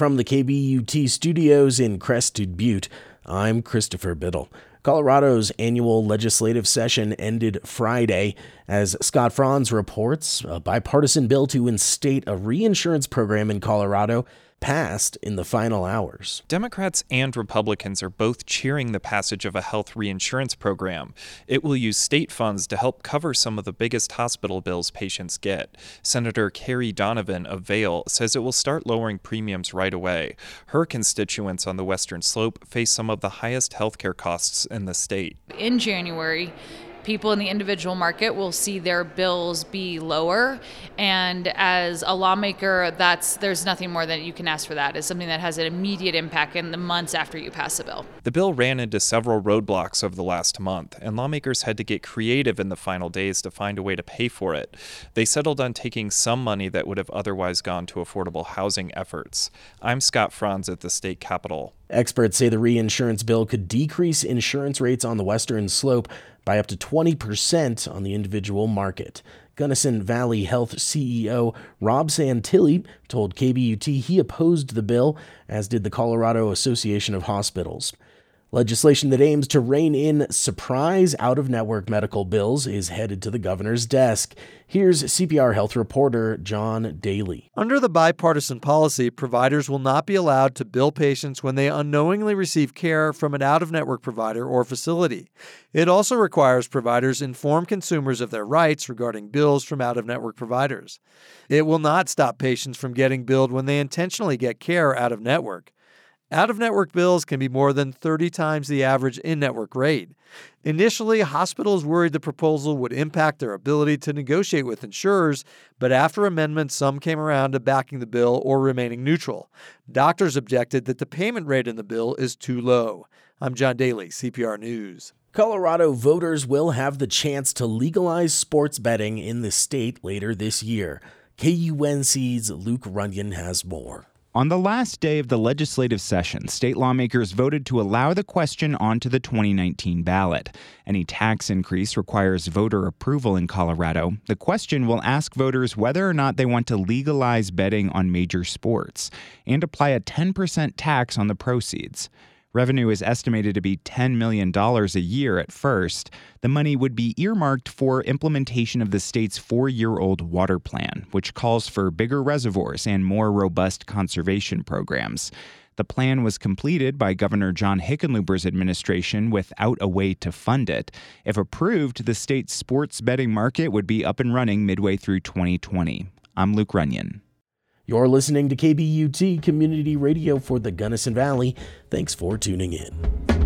from the KBUT studios in Crested Butte, I'm Christopher Biddle. Colorado's annual legislative session ended Friday. As Scott Franz reports, a bipartisan bill to instate a reinsurance program in Colorado passed in the final hours. Democrats and Republicans are both cheering the passage of a health reinsurance program. It will use state funds to help cover some of the biggest hospital bills patients get. Senator Kerry Donovan of Vail says it will start lowering premiums right away. Her constituents on the Western Slope face some of the highest healthcare costs in the state. In January, people in the individual market will see their bills be lower. And as a lawmaker that's there's nothing more that you can ask for that. Is something that has an immediate impact in the months after you pass a bill. The bill ran into several roadblocks over the last month and lawmakers had to get creative in the final days to find a way to pay for it. They settled on taking some money that would have otherwise gone to affordable housing efforts. I'm scott franz at the state capitol Experts say the reinsurance bill could decrease insurance rates on the western slope by up to 20% on the individual market. Gunnison Valley Health CEO Rob Santilli told KBUT he opposed the bill, as did the Colorado Association of Hospitals. Legislation that aims to rein in surprise out of network medical bills is headed to the governor's desk. Here's CPR health reporter John Daley. Under the bipartisan policy, providers will not be allowed to bill patients when they unknowingly receive care from an out of network provider or facility. It also requires providers inform consumers of their rights regarding bills from out of network providers. It will not stop patients from getting billed when they intentionally get care out of network. Out of network bills can be more than 30 times the average in network rate. Initially, hospitals worried the proposal would impact their ability to negotiate with insurers, but after amendments, some came around to backing the bill or remaining neutral. Doctors objected that the payment rate in the bill is too low. I'm John Daley, CPR News. Colorado voters will have the chance to legalize sports betting in the state later this year. KUNC's Luke Runyon has more. On the last day of the legislative session, state lawmakers voted to allow the question onto the 2019 ballot. Any tax increase requires voter approval in Colorado. The question will ask voters whether or not they want to legalize betting on major sports and apply a 10% tax on the proceeds. Revenue is estimated to be $10 million a year at first. The money would be earmarked for implementation of the state's four year old water plan, which calls for bigger reservoirs and more robust conservation programs. The plan was completed by Governor John Hickenlooper's administration without a way to fund it. If approved, the state's sports betting market would be up and running midway through 2020. I'm Luke Runyon. You're listening to KBUT Community Radio for the Gunnison Valley. Thanks for tuning in.